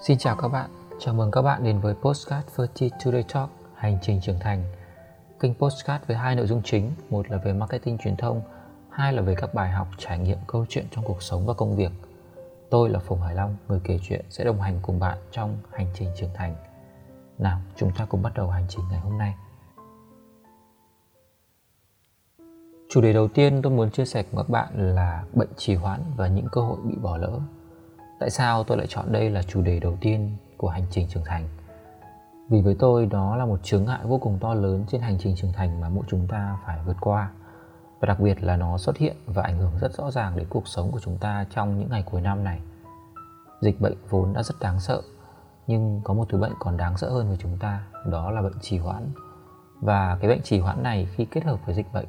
Xin chào các bạn, chào mừng các bạn đến với Postcard Ferty Today Talk Hành trình trưởng thành. Kênh Postcard với hai nội dung chính, một là về marketing truyền thông, hai là về các bài học trải nghiệm câu chuyện trong cuộc sống và công việc. Tôi là Phùng Hải Long, người kể chuyện sẽ đồng hành cùng bạn trong hành trình trưởng thành. Nào, chúng ta cùng bắt đầu hành trình ngày hôm nay. Chủ đề đầu tiên tôi muốn chia sẻ cùng các bạn là bệnh trì hoãn và những cơ hội bị bỏ lỡ tại sao tôi lại chọn đây là chủ đề đầu tiên của hành trình trưởng thành? Vì với tôi, đó là một chướng ngại vô cùng to lớn trên hành trình trưởng thành mà mỗi chúng ta phải vượt qua. Và đặc biệt là nó xuất hiện và ảnh hưởng rất rõ ràng đến cuộc sống của chúng ta trong những ngày cuối năm này. Dịch bệnh vốn đã rất đáng sợ, nhưng có một thứ bệnh còn đáng sợ hơn với chúng ta, đó là bệnh trì hoãn. Và cái bệnh trì hoãn này khi kết hợp với dịch bệnh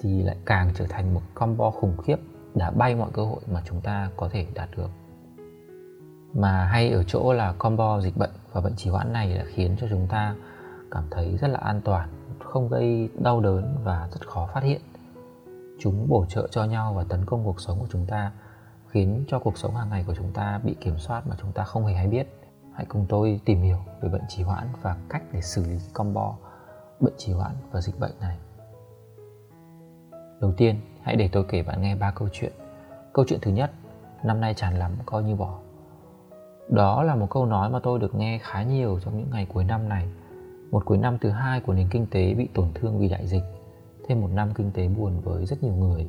thì lại càng trở thành một combo khủng khiếp đã bay mọi cơ hội mà chúng ta có thể đạt được mà hay ở chỗ là combo dịch bệnh và bệnh trì hoãn này đã khiến cho chúng ta cảm thấy rất là an toàn, không gây đau đớn và rất khó phát hiện. Chúng bổ trợ cho nhau và tấn công cuộc sống của chúng ta, khiến cho cuộc sống hàng ngày của chúng ta bị kiểm soát mà chúng ta không hề hay biết. Hãy cùng tôi tìm hiểu về bệnh trì hoãn và cách để xử lý combo bệnh trì hoãn và dịch bệnh này. Đầu tiên, hãy để tôi kể bạn nghe ba câu chuyện. Câu chuyện thứ nhất, năm nay chán lắm, coi như bỏ đó là một câu nói mà tôi được nghe khá nhiều trong những ngày cuối năm này. Một cuối năm thứ hai của nền kinh tế bị tổn thương vì đại dịch thêm một năm kinh tế buồn với rất nhiều người.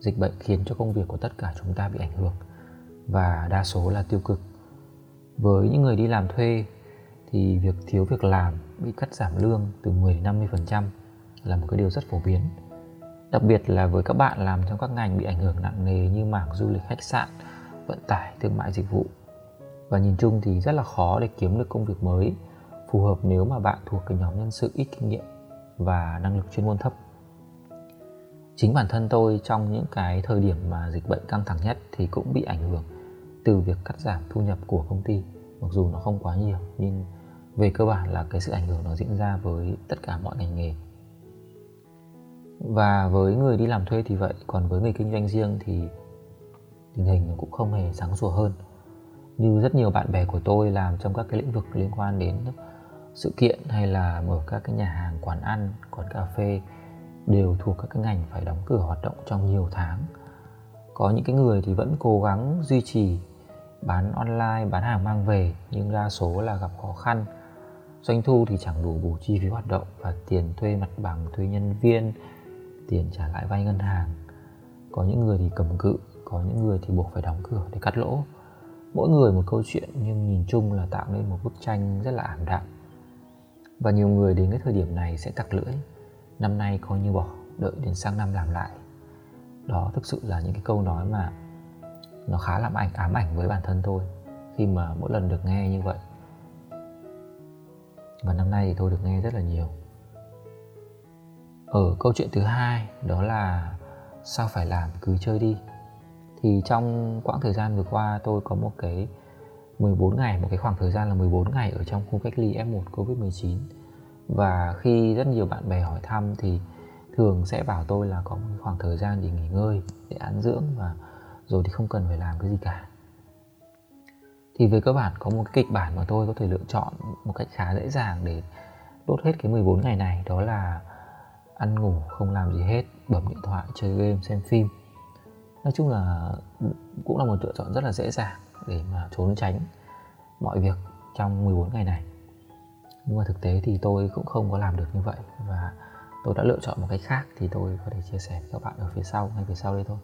Dịch bệnh khiến cho công việc của tất cả chúng ta bị ảnh hưởng và đa số là tiêu cực. Với những người đi làm thuê thì việc thiếu việc làm bị cắt giảm lương từ 10 đến 50% là một cái điều rất phổ biến. Đặc biệt là với các bạn làm trong các ngành bị ảnh hưởng nặng nề như mảng du lịch khách sạn, vận tải, thương mại dịch vụ và nhìn chung thì rất là khó để kiếm được công việc mới, phù hợp nếu mà bạn thuộc cái nhóm nhân sự ít kinh nghiệm và năng lực chuyên môn thấp. Chính bản thân tôi trong những cái thời điểm mà dịch bệnh căng thẳng nhất thì cũng bị ảnh hưởng từ việc cắt giảm thu nhập của công ty, mặc dù nó không quá nhiều, nhưng về cơ bản là cái sự ảnh hưởng nó diễn ra với tất cả mọi ngành nghề. Và với người đi làm thuê thì vậy, còn với người kinh doanh riêng thì tình hình nó cũng không hề sáng sủa hơn như rất nhiều bạn bè của tôi làm trong các cái lĩnh vực liên quan đến sự kiện hay là mở các cái nhà hàng, quán ăn, quán cà phê đều thuộc các cái ngành phải đóng cửa hoạt động trong nhiều tháng. Có những cái người thì vẫn cố gắng duy trì bán online, bán hàng mang về, nhưng đa số là gặp khó khăn. Doanh thu thì chẳng đủ bù chi phí hoạt động và tiền thuê mặt bằng, thuê nhân viên, tiền trả lại vay ngân hàng. Có những người thì cầm cự, có những người thì buộc phải đóng cửa để cắt lỗ mỗi người một câu chuyện, nhưng nhìn chung là tạo nên một bức tranh rất là ảm đạm. Và nhiều người đến cái thời điểm này sẽ tặc lưỡi. Năm nay coi như bỏ, đợi đến sang năm làm lại. Đó thực sự là những cái câu nói mà nó khá làm ảnh, ám ảnh với bản thân tôi khi mà mỗi lần được nghe như vậy. Và năm nay thì tôi được nghe rất là nhiều. Ở câu chuyện thứ hai, đó là sao phải làm cứ chơi đi? Thì trong quãng thời gian vừa qua tôi có một cái 14 ngày, một cái khoảng thời gian là 14 ngày ở trong khu cách ly F1 Covid-19 và khi rất nhiều bạn bè hỏi thăm thì thường sẽ bảo tôi là có một khoảng thời gian để nghỉ ngơi, để ăn dưỡng và rồi thì không cần phải làm cái gì cả. Thì về cơ bản có một cái kịch bản mà tôi có thể lựa chọn một cách khá dễ dàng để đốt hết cái 14 ngày này đó là ăn ngủ không làm gì hết, bấm điện thoại, chơi game, xem phim nói chung là cũng là một lựa chọn rất là dễ dàng để mà trốn tránh mọi việc trong 14 ngày này. Nhưng mà thực tế thì tôi cũng không có làm được như vậy và tôi đã lựa chọn một cách khác thì tôi có thể chia sẻ với các bạn ở phía sau, ngay phía sau đây thôi.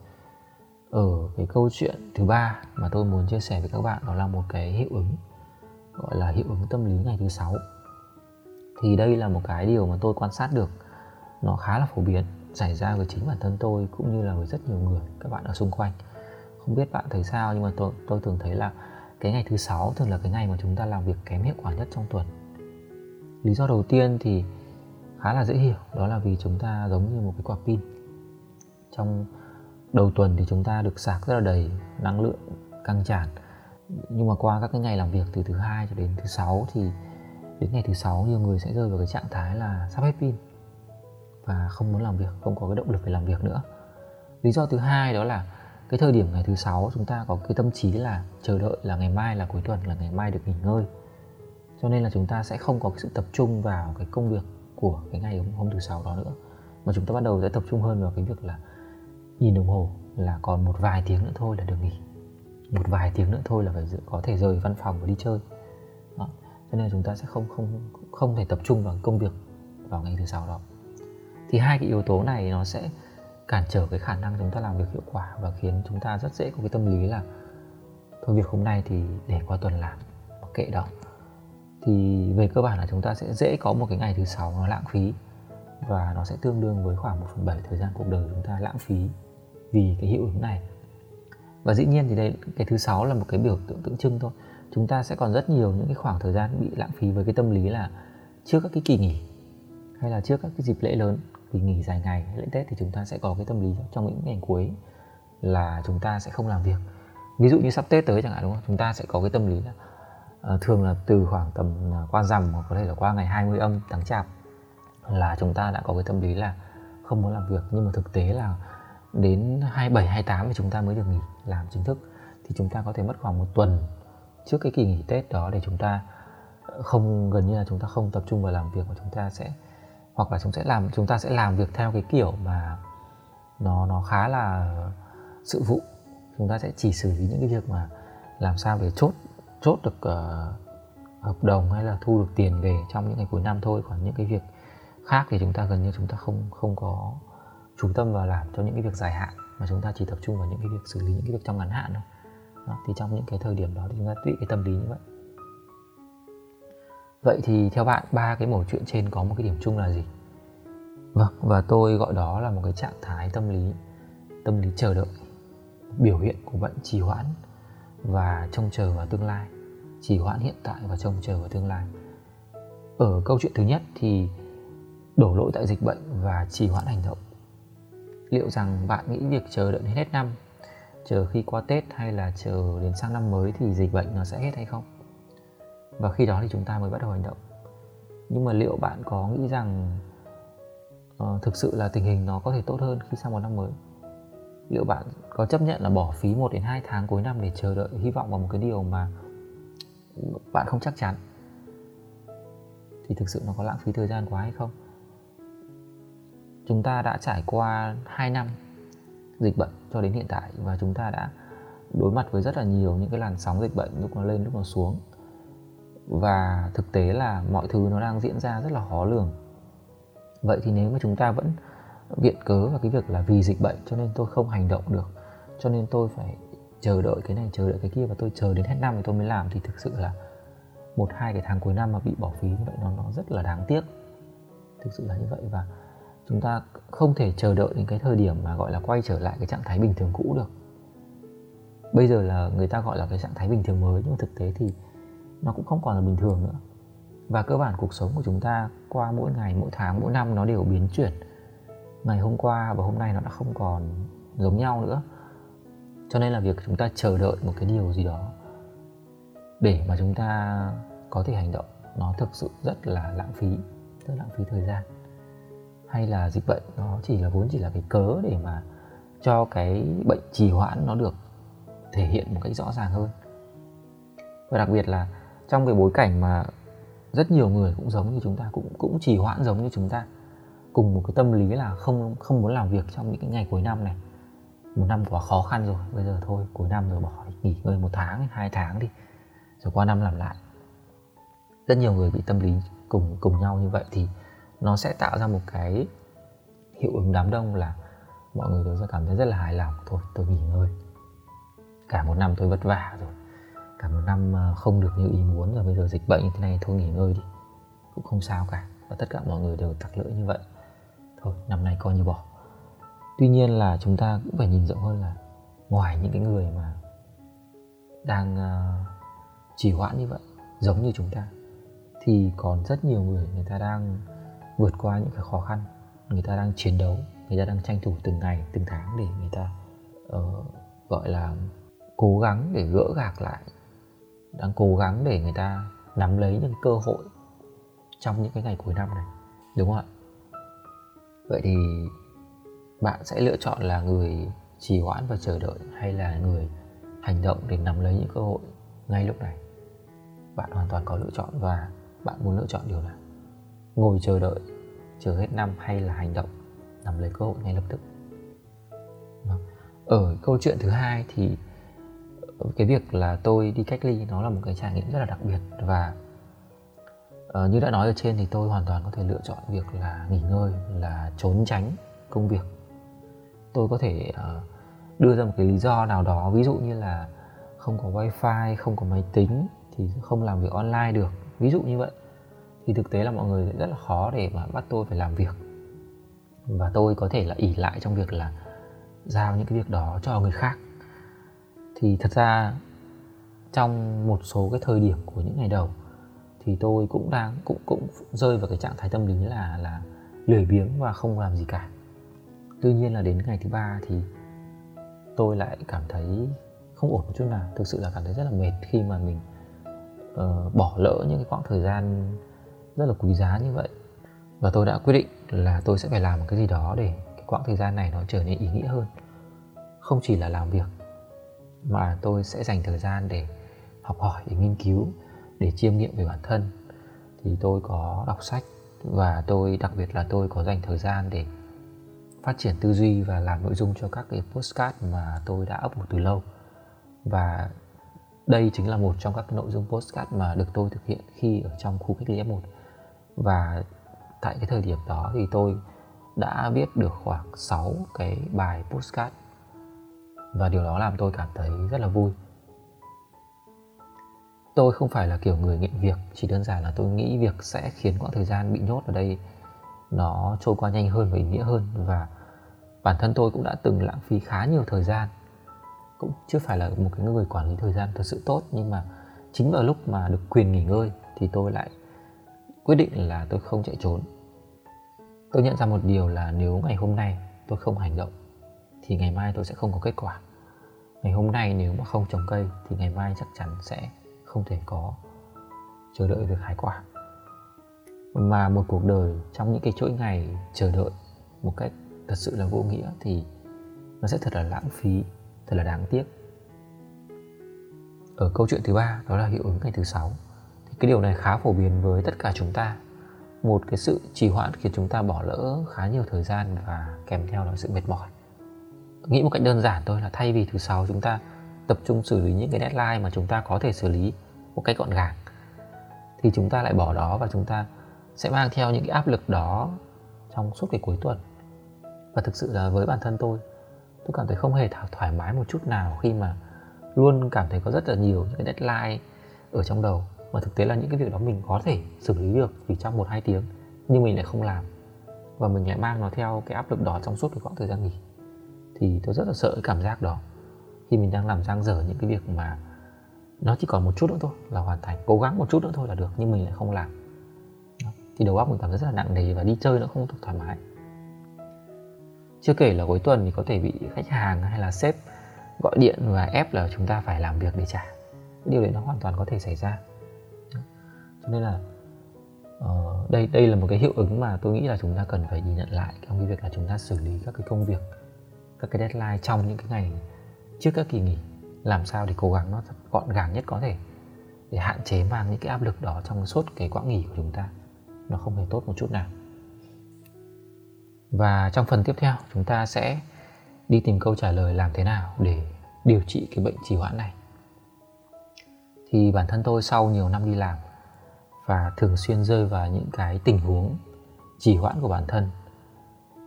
Ở cái câu chuyện thứ ba mà tôi muốn chia sẻ với các bạn đó là một cái hiệu ứng, gọi là hiệu ứng tâm lý ngày thứ sáu. Thì đây là một cái điều mà tôi quan sát được, nó khá là phổ biến xảy ra với chính bản thân tôi cũng như là với rất nhiều người, các bạn ở xung quanh. Không biết bạn thấy sao, nhưng mà tôi tôi thường thấy là cái ngày thứ sáu thường là cái ngày mà chúng ta làm việc kém hiệu quả nhất trong tuần. Lý do đầu tiên thì khá là dễ hiểu, đó là vì chúng ta giống như một cái quả pin. Trong đầu tuần thì chúng ta được sạc rất là đầy năng lượng căng tràn. Nhưng mà qua các cái ngày làm việc từ thứ hai cho đến thứ sáu thì đến ngày thứ sáu nhiều người sẽ rơi vào cái trạng thái là sắp hết pin và không muốn làm việc không có cái động lực để làm việc nữa. Lý do thứ hai đó là cái thời điểm ngày thứ sáu chúng ta có cái tâm trí là chờ đợi là ngày mai là cuối tuần là ngày mai được nghỉ ngơi. Cho nên là chúng ta sẽ không có cái sự tập trung vào cái công việc của cái ngày hôm, hôm thứ sáu đó nữa mà chúng ta bắt đầu sẽ tập trung hơn vào cái việc là nhìn đồng hồ là còn một vài tiếng nữa thôi là được nghỉ. Một vài tiếng nữa thôi là phải có thể rời văn phòng và đi chơi. Đó. cho nên là chúng ta sẽ không không không thể tập trung vào công việc vào ngày thứ sáu đó thì hai cái yếu tố này nó sẽ cản trở cái khả năng chúng ta làm việc hiệu quả và khiến chúng ta rất dễ có cái tâm lý là thôi việc hôm nay thì để qua tuần làm, mặc kệ đó. Thì về cơ bản là chúng ta sẽ dễ có một cái ngày thứ sáu nó lãng phí và nó sẽ tương đương với khoảng 1 phần 7 thời gian cuộc đời chúng ta lãng phí vì cái hiệu ứng này. Và dĩ nhiên thì đây, cái thứ sáu là một cái biểu tượng tượng trưng thôi. Chúng ta sẽ còn rất nhiều những cái khoảng thời gian bị lãng phí với cái tâm lý là trước các cái kỳ nghỉ hay là trước các cái dịp lễ lớn kỳ nghỉ dài ngày lễ tết thì chúng ta sẽ có cái tâm lý trong những ngày cuối là chúng ta sẽ không làm việc. Ví dụ như sắp tết tới chẳng hạn đúng không? Chúng ta sẽ có cái tâm lý là uh, thường là từ khoảng tầm ờ, qua rằm hoặc có thể là qua ngày 20 âm tháng chạp là chúng ta đã có cái tâm lý là không muốn làm việc. Nhưng mà thực tế là đến 27 28 thì chúng ta mới được nghỉ làm chính thức. Thì chúng ta có thể mất khoảng một tuần trước cái kỳ nghỉ Tết đó để chúng ta không gần như là chúng ta không tập trung vào làm việc mà chúng ta sẽ hoặc là chúng sẽ làm chúng ta sẽ làm việc theo cái kiểu mà nó nó khá là sự vụ. Chúng ta sẽ chỉ xử lý những cái việc mà làm sao để chốt chốt được uh, hợp đồng hay là thu được tiền về trong những ngày cuối năm thôi. Còn những cái việc khác thì chúng ta gần như chúng ta không không có chú tâm vào làm cho những cái việc dài hạn mà chúng ta chỉ tập trung vào những cái việc xử lý những cái việc trong ngắn hạn thôi. Đó, thì trong những cái thời điểm đó thì chúng ta tùy cái tâm lý như vậy vậy thì theo bạn, ba cái mẩu chuyện trên có một cái điểm chung là gì? Vâng và tôi gọi đó là một cái trạng thái tâm lý tâm lý chờ đợi, biểu hiện của bệnh trì hoãn và trông chờ vào tương lai, trì hoãn hiện tại và trông chờ vào tương lai. Ở câu chuyện thứ nhất thì đổ lỗi tại dịch bệnh và trì hoãn hành động. Liệu rằng bạn nghĩ việc chờ đợi đến hết năm, chờ khi qua tết hay là chờ đến sang năm mới thì dịch bệnh nó sẽ hết hay không? Và khi đó thì chúng ta mới bắt đầu hành động. Nhưng mà liệu bạn có nghĩ rằng uh, thực sự là tình hình nó có thể tốt hơn khi sang một năm mới? Liệu bạn có chấp nhận là bỏ phí 1 đến 2 tháng cuối năm để chờ đợi hy vọng vào một cái điều mà bạn không chắc chắn? Thì thực sự nó có lãng phí thời gian quá hay không? Chúng ta đã trải qua 2 năm dịch bệnh cho đến hiện tại và chúng ta đã đối mặt với rất là nhiều những cái làn sóng dịch bệnh lúc nó lên lúc nó xuống và thực tế là mọi thứ nó đang diễn ra rất là khó lường. Vậy thì nếu mà chúng ta vẫn viện cớ vào cái việc là vì dịch bệnh cho nên tôi không hành động được, cho nên tôi phải chờ đợi cái này, chờ đợi cái kia và tôi chờ đến hết năm thì tôi mới làm, thì thực sự là một, hai cái tháng cuối năm mà bị bỏ phí như vậy nó nó rất là đáng tiếc. Thực sự là như vậy và chúng ta không thể chờ đợi đến cái thời điểm mà gọi là quay trở lại cái trạng thái bình thường cũ được. Bây giờ là người ta gọi là cái trạng thái bình thường mới nhưng mà thực tế thì nó cũng không còn là bình thường nữa. Và cơ bản cuộc sống của chúng ta qua mỗi ngày, mỗi tháng, mỗi năm nó đều biến chuyển. Ngày hôm qua và hôm nay nó đã không còn giống nhau nữa. Cho nên là việc chúng ta chờ đợi một cái điều gì đó để mà chúng ta có thể hành động, nó thực sự rất là lãng phí, rất lãng phí thời gian. Hay là dịch bệnh, nó chỉ là vốn chỉ là cái cớ để mà cho cái bệnh trì hoãn nó được thể hiện một cách rõ ràng hơn. Và đặc biệt là trong cái bối cảnh mà rất nhiều người cũng giống như chúng ta, cũng cũng trì hoãn giống như chúng ta, cùng một cái tâm lý là không không muốn làm việc trong những cái ngày cuối năm này. Một năm quá khó khăn rồi, bây giờ thôi, cuối năm rồi bỏ nghỉ ngơi một tháng, hai tháng đi, rồi qua năm làm lại. Rất nhiều người bị tâm lý cùng cùng nhau như vậy thì nó sẽ tạo ra một cái hiệu ứng đám đông là mọi người đều sẽ cảm thấy rất là hài lòng. Thôi, tôi nghỉ ngơi. Cả một năm tôi vất vả rồi cả một năm ờ, không được như ý muốn và bây giờ dịch bệnh như thế này thôi nghỉ ngơi đi. Cũng không sao cả và tất cả mọi người đều tặc lưỡi như vậy. Thôi năm nay coi như bỏ. Tuy nhiên là chúng ta cũng phải nhìn rộng hơn là ngoài những cái người mà đang uh, trì hoãn như vậy giống như chúng ta thì còn rất nhiều người người ta đang vượt qua những cái khó khăn người ta đang chiến đấu người ta đang tranh thủ từng ngày từng tháng để người ta uh, gọi là cố gắng để gỡ gạc lại đang cố gắng để người ta nắm lấy những cơ hội trong những cái ngày cuối năm này, đúng không ạ? Vậy thì bạn sẽ lựa chọn là người trì hoãn và chờ đợi hay là người hành động để nắm lấy những cơ hội ngay lúc này? Bạn hoàn toàn có lựa chọn và bạn muốn lựa chọn điều nào? Ngồi chờ đợi, chờ hết năm hay là hành động, nắm lấy cơ hội ngay lập tức. Vâng. Ở câu chuyện thứ hai thì cái việc là tôi đi cách ly nó là một cái trải nghiệm rất là đặc biệt và uh, như đã nói ở trên thì tôi hoàn toàn có thể lựa chọn việc là nghỉ ngơi là trốn tránh công việc. Tôi có thể uh, đưa ra một cái lý do nào đó ví dụ như là không có wifi không có máy tính thì không làm việc online được ví dụ như vậy. Thì thực tế là mọi người rất là khó để mà bắt tôi phải làm việc. Và tôi có thể là ỉ lại trong việc là giao những cái việc đó cho người khác thì thật ra trong một số cái thời điểm của những ngày đầu thì tôi cũng đang cũng cũng rơi vào cái trạng thái tâm lý là là lười biếng và không làm gì cả. Tuy nhiên là đến ngày thứ ba thì tôi lại cảm thấy không ổn một chút nào. Thực sự là cảm thấy rất là mệt khi mà mình uh, bỏ lỡ những cái quãng thời gian rất là quý giá như vậy. Và tôi đã quyết định là tôi sẽ phải làm một cái gì đó để cái quãng thời gian này nó trở nên ý nghĩa hơn. Không chỉ là làm việc mà tôi sẽ dành thời gian để học hỏi, để nghiên cứu, để chiêm nghiệm về bản thân. Thì tôi có đọc sách và tôi, đặc biệt là tôi có dành thời gian để phát triển tư duy và làm nội dung cho các cái postcard mà tôi đã upload từ lâu. Và đây chính là một trong các nội dung postcard mà được tôi thực hiện khi ở trong khu cách ly F1 và tại cái thời điểm đó thì tôi đã viết được khoảng 6 cái bài postcard và điều đó làm tôi cảm thấy rất là vui. Tôi không phải là kiểu người nghiện việc, chỉ đơn giản là tôi nghĩ việc sẽ khiến quãng thời gian bị nhốt ở đây nó trôi qua nhanh hơn và ý nghĩa hơn. Và bản thân tôi cũng đã từng lãng phí khá nhiều thời gian, cũng chưa phải là một cái người quản lý thời gian thật sự tốt, nhưng mà chính vào lúc mà được quyền nghỉ ngơi thì tôi lại quyết định là tôi không chạy trốn. Tôi nhận ra một điều là nếu ngày hôm nay tôi không hành động thì ngày mai tôi sẽ không có kết quả. Ngày hôm nay nếu mà không trồng cây thì ngày mai chắc chắn sẽ không thể có. Chờ đợi việc hái quả. Mà một cuộc đời trong những cái chuỗi ngày chờ đợi một cách thật sự là vô nghĩa thì nó sẽ thật là lãng phí, thật là đáng tiếc. Ở câu chuyện thứ ba, đó là hiệu ứng ngày thứ sáu, thì cái điều này khá phổ biến với tất cả chúng ta. Một cái sự trì hoãn khiến chúng ta bỏ lỡ khá nhiều thời gian và kèm theo là sự mệt mỏi nghĩ một cách đơn giản thôi là thay vì thứ sáu chúng ta tập trung xử lý những cái deadline mà chúng ta có thể xử lý một cách gọn gàng, thì chúng ta lại bỏ đó và chúng ta sẽ mang theo những cái áp lực đó trong suốt cái cuối tuần. Và thực sự là với bản thân tôi tôi cảm thấy không hề thoải mái một chút nào khi mà luôn cảm thấy có rất là nhiều những cái deadline ở trong đầu, mà thực tế là những cái việc đó mình có thể xử lý được chỉ trong một hai tiếng nhưng mình lại không làm. Và mình lại mang nó theo cái áp lực đó trong suốt cái quãng thời gian nghỉ thì tôi rất là sợ cái cảm giác đó. Khi mình đang làm giang dở những cái việc mà nó chỉ còn một chút nữa thôi là hoàn thành cố gắng một chút nữa thôi là được nhưng mình lại không làm. Thì đầu óc mình cảm thấy rất là nặng nề và đi chơi nó không được thoải mái. Chưa kể là cuối tuần thì có thể bị khách hàng hay là sếp gọi điện và ép là chúng ta phải làm việc để trả. Điều đấy nó hoàn toàn có thể xảy ra. Cho nên là uh, đây đây là một cái hiệu ứng mà tôi nghĩ là chúng ta cần phải nhìn nhận lại trong cái việc là chúng ta xử lý các cái công việc các cái deadline trong những cái ngày trước các kỳ nghỉ, làm sao để cố gắng nó gọn gàng nhất có thể để hạn chế mang những cái áp lực đó trong suốt cái quãng nghỉ của chúng ta. Nó không hề tốt một chút nào. Và trong phần tiếp theo, chúng ta sẽ đi tìm câu trả lời làm thế nào để điều trị cái bệnh trì hoãn này. Thì bản thân tôi sau nhiều năm đi làm và thường xuyên rơi vào những cái tình huống trì hoãn của bản thân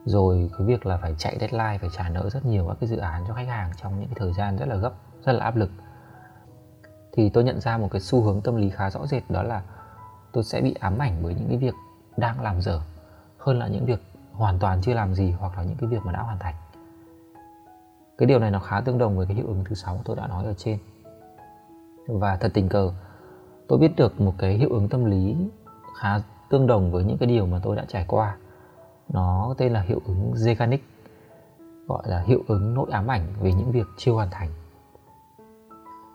rồi cái việc là phải chạy deadline, phải trả nợ rất nhiều các cái dự án cho khách hàng trong những cái thời gian rất là gấp, rất là áp lực. Thì tôi nhận ra một cái xu hướng tâm lý khá rõ rệt, đó là tôi sẽ bị ám ảnh bởi những cái việc đang làm dở hơn là những việc hoàn toàn chưa làm gì hoặc là những cái việc mà đã hoàn thành. Cái điều này nó khá tương đồng với cái hiệu ứng thứ sáu tôi đã nói ở trên. Và thật tình cờ, tôi biết được một cái hiệu ứng tâm lý khá tương đồng với những cái điều mà tôi đã trải qua nó tên là hiệu ứng Zeigarnik gọi là hiệu ứng nỗi ám ảnh về những việc chưa hoàn thành.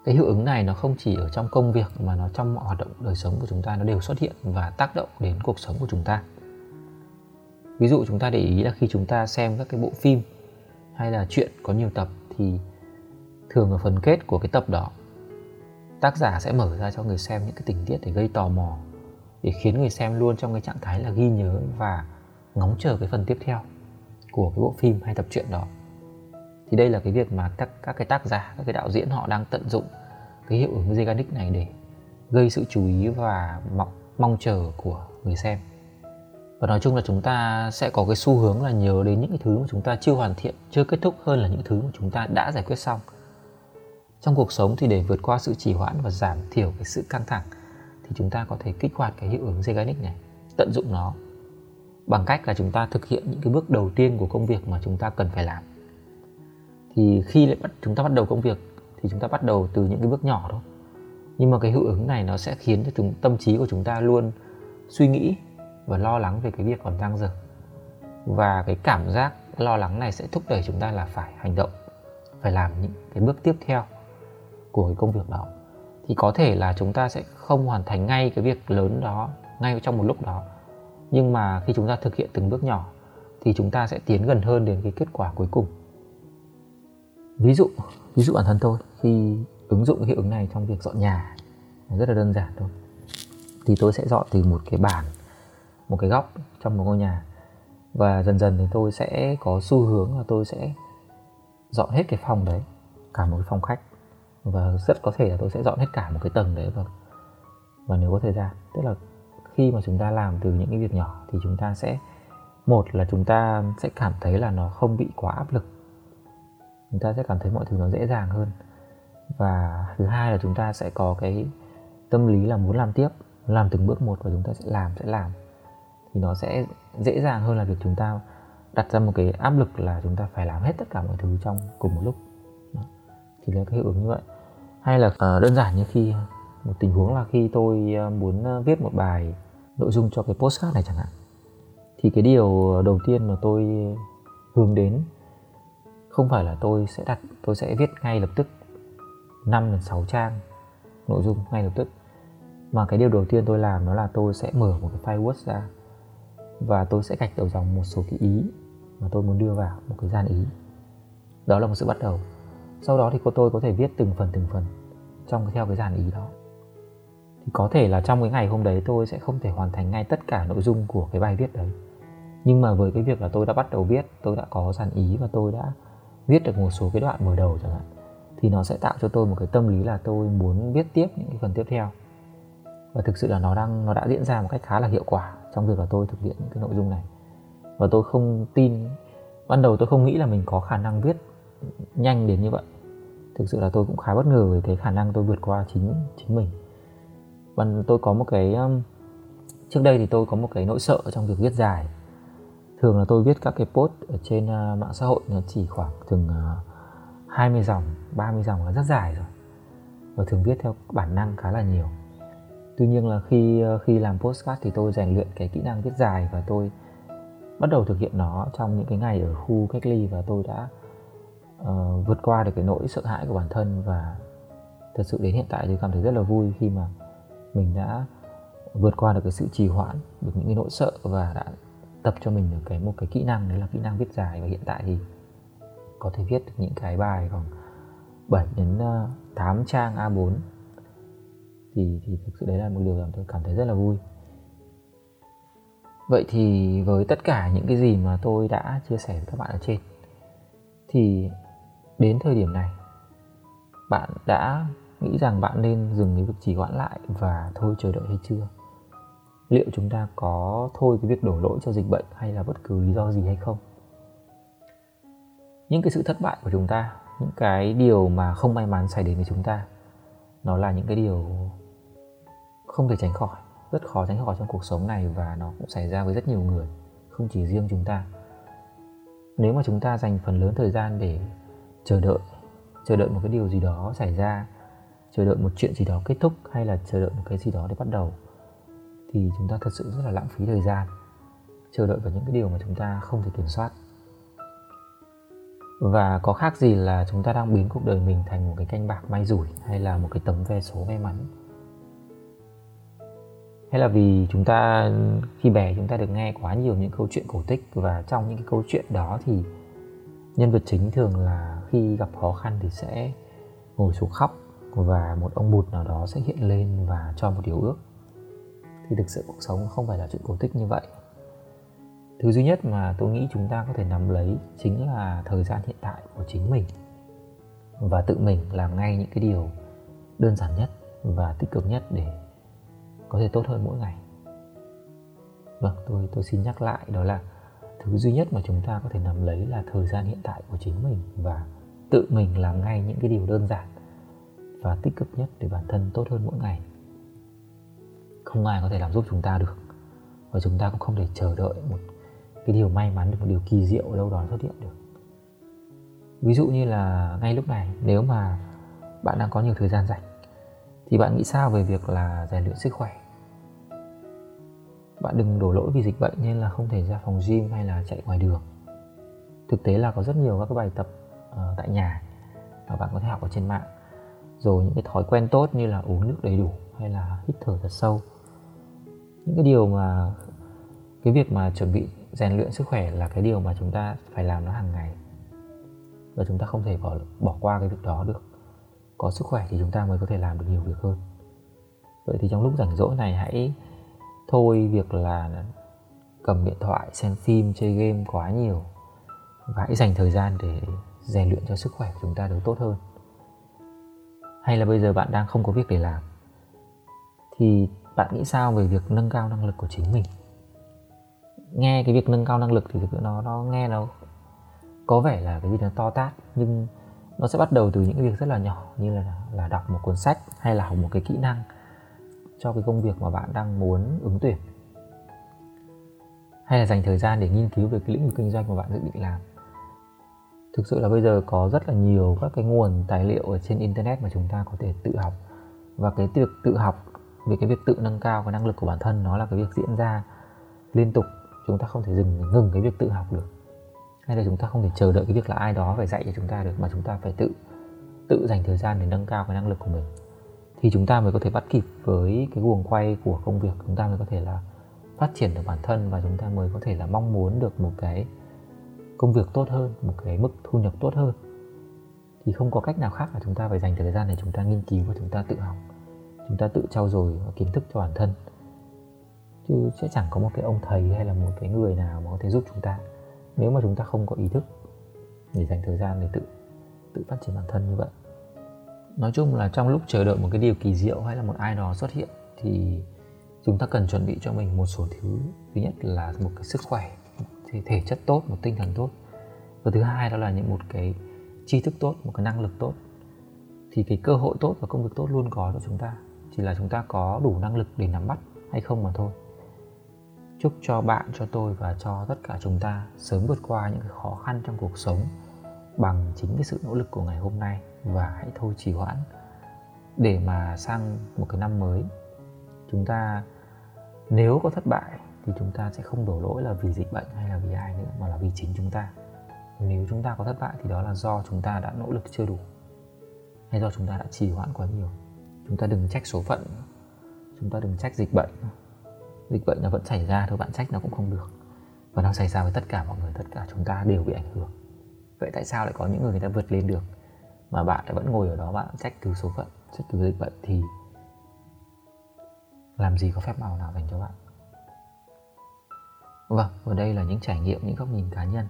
Cái hiệu ứng này nó không chỉ ở trong công việc mà nó trong mọi hoạt động đời sống của chúng ta nó đều xuất hiện và tác động đến cuộc sống của chúng ta. Ví dụ chúng ta để ý là khi chúng ta xem các cái bộ phim hay là chuyện có nhiều tập thì thường ở phần kết của cái tập đó, tác giả sẽ mở ra cho người xem những cái tình tiết để gây tò mò, để khiến người xem luôn trong cái trạng thái là ghi nhớ và ngóng chờ cái phần tiếp theo của cái bộ phim hay tập truyện đó. Thì đây là cái việc mà các, các cái tác giả các cái đạo diễn họ đang tận dụng cái hiệu ứng Zeigarnik này để gây sự chú ý và mong, mong chờ của người xem. Và nói chung là chúng ta sẽ có cái xu hướng là nhớ đến những cái thứ mà chúng ta chưa hoàn thiện chưa kết thúc hơn là những thứ mà chúng ta đã giải quyết xong. Trong cuộc sống thì để vượt qua sự trì hoãn và giảm thiểu cái sự căng thẳng thì chúng ta có thể kích hoạt cái hiệu ứng Zeigarnik này tận dụng nó bằng cách là chúng ta thực hiện những cái bước đầu tiên của công việc mà chúng ta cần phải làm. Thì khi lại bắt, chúng ta bắt đầu công việc thì chúng ta bắt đầu từ những cái bước nhỏ thôi. Nhưng mà cái hiệu ứng này nó sẽ khiến cho chúng, tâm trí của chúng ta luôn suy nghĩ và lo lắng về cái việc còn dang dở. Và cái cảm giác lo lắng này sẽ thúc đẩy chúng ta là phải hành động, phải làm những cái bước tiếp theo của cái công việc đó. Thì có thể là chúng ta sẽ không hoàn thành ngay cái việc lớn đó ngay trong một lúc đó nhưng mà khi chúng ta thực hiện từng bước nhỏ, thì chúng ta sẽ tiến gần hơn đến cái kết quả cuối cùng. Ví dụ ví dụ bản thân tôi, khi ứng dụng cái hiệu ứng này trong việc dọn nhà, rất là đơn giản thôi. Thì tôi sẽ dọn từ một cái bàn, một cái góc trong một ngôi nhà. Và dần dần thì tôi sẽ có xu hướng là tôi sẽ dọn hết cái phòng đấy, cả một cái phòng khách. Và rất có thể là tôi sẽ dọn hết cả một cái tầng đấy và và nếu có thời gian, tức là khi mà chúng ta làm từ những cái việc nhỏ thì chúng ta sẽ một là chúng ta sẽ cảm thấy là nó không bị quá áp lực. Chúng ta sẽ cảm thấy mọi thứ nó dễ dàng hơn. Và thứ hai là chúng ta sẽ có cái tâm lý là muốn làm tiếp làm từng bước một và chúng ta sẽ làm sẽ làm. Thì nó sẽ dễ dàng hơn là việc chúng ta đặt ra một cái áp lực là chúng ta phải làm hết tất cả mọi thứ trong cùng một lúc. Đó. thì là cái hiệu ứng như vậy. Hay là uh, đơn giản như khi một tình huống là khi tôi ờ, muốn ờ, viết một bài nội dung cho cái postcard này chẳng hạn. Thì cái điều đầu tiên mà tôi hướng đến không phải là tôi sẽ đặt, tôi sẽ viết ngay lập tức 5 đến 6 trang nội dung ngay lập tức, mà cái điều đầu tiên tôi làm đó là tôi sẽ mở một cái file Word ra và tôi sẽ gạch đầu dòng một số cái ý mà tôi muốn đưa vào, một cái gian ý. Đó là một sự bắt đầu. Sau đó thì cô tôi có thể viết từng phần từng phần trong theo cái dàn ý đó thì có thể là trong cái ngày hôm đấy tôi sẽ không thể hoàn thành ngay tất cả nội dung của cái bài viết đấy. Nhưng mà với cái việc là tôi đã bắt đầu viết, tôi đã có dàn ý và tôi đã viết được một số cái đoạn mở đầu chẳng hạn, thì nó sẽ tạo cho tôi một cái tâm lý là tôi muốn viết tiếp những cái phần tiếp theo. Và thực sự là nó đang, nó đã diễn ra một cách khá là hiệu quả trong việc là tôi thực hiện những cái nội dung này. Và tôi không tin, ban đầu tôi không nghĩ là mình có khả năng viết nhanh đến như vậy. Thực sự là tôi cũng khá bất ngờ về cái khả năng tôi vượt qua chính chính mình và tôi có một cái um, trước đây thì tôi có một cái nỗi sợ trong việc viết dài. Thường là tôi viết các cái post ở trên uh, mạng xã hội nó chỉ khoảng thường 20 uh, dòng 30 dòng là rất dài rồi. Và thường viết theo bản năng khá là nhiều. Tuy nhiên là khi uh, khi làm postcard thì tôi rèn luyện cái kỹ năng viết dài và tôi bắt đầu thực hiện nó trong những cái ngày ở khu cách ly và tôi đã uh, vượt qua được cái nỗi sợ hãi của bản thân và thật sự đến hiện tại tôi cảm thấy rất là vui khi mà mình đã vượt qua được cái sự trì hoãn, được những cái nỗi sợ và đã tập cho mình được cái, một cái kỹ năng, đấy là kỹ năng viết dài. Và hiện tại thì có thể viết được những cái bài khoảng 7 đến ờ, 8 trang A4 thì thì thực sự đấy là một điều làm tôi cảm thấy rất là vui. Vậy thì với tất cả những cái gì mà tôi đã chia sẻ với các bạn ở trên, thì đến thời điểm này, bạn đã nghĩ rằng bạn nên dừng cái việc trì hoãn lại và thôi chờ đợi hay chưa? Liệu chúng ta có thôi cái việc đổ lỗi cho dịch bệnh hay là bất cứ lý do gì hay không? Những cái sự thất bại của chúng ta, những cái điều mà không may mắn xảy đến với chúng ta, nó là những cái điều không thể tránh khỏi, rất khó tránh khỏi trong cuộc sống này và nó cũng xảy ra với rất nhiều người, không chỉ riêng chúng ta. Nếu mà chúng ta dành phần lớn thời gian để chờ đợi chờ đợi một cái điều gì đó xảy ra chờ đợi một chuyện gì đó kết thúc hay là chờ đợi một cái gì đó để bắt đầu, thì chúng ta thật sự rất là lãng phí thời gian, chờ đợi vào những cái điều mà chúng ta không thể kiểm soát. Và có khác gì là chúng ta đang biến cuộc đời mình thành một cái canh bạc may rủi hay là một cái tấm vé số may mắn? Hay là vì chúng ta, khi bé chúng ta được nghe quá nhiều những câu chuyện cổ tích và trong những cái câu chuyện đó thì nhân vật chính thường là khi gặp khó khăn thì sẽ ngồi xuống khóc và một ông bụt nào đó sẽ hiện lên và cho một điều ước. Thì thực sự cuộc sống không phải là chuyện cổ tích như vậy. Thứ duy nhất mà tôi nghĩ chúng ta có thể nắm lấy chính là thời gian hiện tại của chính mình. Và tự mình làm ngay những cái điều đơn giản nhất và tích cực nhất để có thể tốt hơn mỗi ngày. Vâng tôi tôi xin nhắc lại đó là thứ duy nhất mà chúng ta có thể nắm lấy là thời gian hiện tại của chính mình và tự mình làm ngay những cái điều đơn giản và tích cực nhất để bản thân tốt hơn mỗi ngày. Không ai có thể làm giúp chúng ta được. Và chúng ta cũng không thể chờ đợi một cái điều may mắn một điều kỳ diệu ở đâu đó xuất hiện được. Ví dụ như là ngay lúc này nếu mà bạn đang có nhiều thời gian rảnh thì bạn nghĩ sao về việc là rèn luyện sức khỏe? Bạn đừng đổ lỗi vì dịch bệnh nên là không thể ra phòng gym hay là chạy ngoài đường. Thực tế là có rất nhiều các cái bài tập uh, tại nhà mà bạn có thể học ở trên mạng rồi những cái thói quen tốt như là uống nước đầy đủ hay là hít thở thật sâu. Những cái điều mà, cái việc mà chuẩn bị, rèn luyện sức khỏe là cái điều mà chúng ta phải làm nó hàng ngày. Và chúng ta không thể bỏ bỏ qua cái việc đó được. Có sức khỏe thì chúng ta mới có thể làm được nhiều việc hơn. Vậy thì trong lúc rảnh rỗi này hãy thôi việc là cầm điện thoại, xem phim, chơi game quá nhiều. Và hãy dành thời gian để rèn luyện cho sức khỏe của chúng ta được tốt hơn hay là bây giờ bạn đang không có việc để làm? Thì bạn nghĩ sao về việc nâng cao năng lực của chính mình? Nghe cái việc nâng cao năng lực thì nó nó nghe nó có vẻ là cái gì nó to tát, nhưng nó sẽ bắt đầu từ những cái việc rất là nhỏ như là là đọc một cuốn sách hay là học một cái kỹ năng cho cái công việc mà bạn đang muốn ứng tuyển. Hay là dành thời gian để nghiên cứu về cái lĩnh vực kinh doanh mà bạn dự định làm thực sự là bây giờ có rất là nhiều các cái nguồn tài liệu ở trên internet mà chúng ta có thể tự học. Và cái việc tự học về cái việc tự nâng cao cái năng lực của bản thân nó là cái việc diễn ra liên tục, chúng ta không thể dừng ngừng cái việc tự học được. Hay là chúng ta không thể chờ đợi cái việc là ai đó phải dạy cho chúng ta được, mà chúng ta phải tự tự dành thời gian để nâng cao cái năng lực của mình. Thì chúng ta mới có thể bắt kịp với cái guồng quay của công việc, chúng ta mới có thể là phát triển được bản thân và chúng ta mới có thể là mong muốn được một cái công việc tốt hơn, một cái mức thu nhập tốt hơn. Thì không có cách nào khác là chúng ta phải dành thời gian để chúng ta nghiên cứu và chúng ta tự học. Chúng ta tự trau dồi kiến thức cho bản thân. Chứ sẽ chẳng có một cái ông thầy hay là một cái người nào mà có thể giúp chúng ta. Nếu mà chúng ta không có ý thức để dành thời gian để tự tự phát triển bản thân như vậy. Nói chung là trong lúc chờ đợi một cái điều kỳ diệu hay là một ai đó xuất hiện thì chúng ta cần chuẩn bị cho mình một số thứ. Thứ nhất là một cái sức khỏe thể, thể chất tốt một tinh thần tốt. Và thứ hai đó là những một cái tri thức tốt một cái năng lực tốt. Thì cái cơ hội tốt và công việc tốt luôn có cho chúng ta. Chỉ là chúng ta có đủ năng lực để nắm bắt hay không mà thôi. Chúc cho bạn cho tôi và cho tất cả chúng ta sớm vượt qua những cái khó khăn trong cuộc sống bằng chính cái sự nỗ lực của ngày hôm nay. Và hãy thôi trì hoãn để mà sang một cái năm mới. Chúng ta nếu có thất bại thì chúng ta sẽ không đổ lỗi là vì dịch bệnh hay là vì ai nữa, mà là vì chính chúng ta. Nếu chúng ta có thất bại thì đó là do chúng ta đã nỗ lực chưa đủ, hay do chúng ta đã trì hoãn quá nhiều. Chúng ta đừng trách số phận chúng ta đừng trách dịch bệnh dịch bệnh nó vẫn xảy ra thôi, bạn trách nó cũng không được. Và nó xảy ra với tất cả mọi người, tất cả chúng ta đều bị ảnh hưởng. Vậy tại sao lại có những người người ta vượt lên được, mà bạn lại vẫn ngồi ở đó, bạn trách cứ số phận, trách cứ dịch bệnh thì làm gì có phép màu nào dành cho bạn? Vâng và đây là những trải nghiệm, những góc nhìn cá nhân.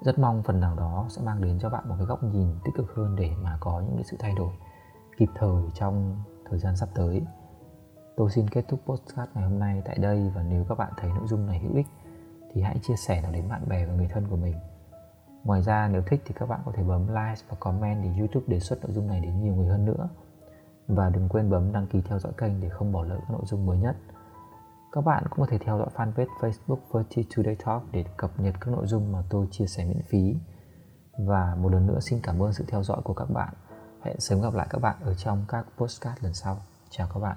Rất mong phần nào đó sẽ mang đến cho bạn một cái góc nhìn tích cực hơn để mà có những cái sự thay đổi kịp thời trong thời gian sắp tới. Tôi xin kết thúc podcast ngày hôm nay tại đây và nếu các bạn thấy nội dung này hữu ích thì hãy chia sẻ nó đến bạn bè và người thân của mình. Ngoài ra, nếu thích thì các bạn có thể bấm like và comment để youtube đề xuất nội dung này đến nhiều người hơn nữa. Và đừng quên bấm đăng ký theo dõi kênh để không bỏ lỡ các nội dung mới nhất các bạn cũng có thể theo dõi fanpage Facebook Verti Today Talk để cập nhật các nội dung mà tôi chia sẻ miễn phí. Và một lần nữa xin cảm ơn sự theo dõi của các bạn. Hẹn sớm gặp lại các bạn ở trong các postcard lần sau. Chào các bạn.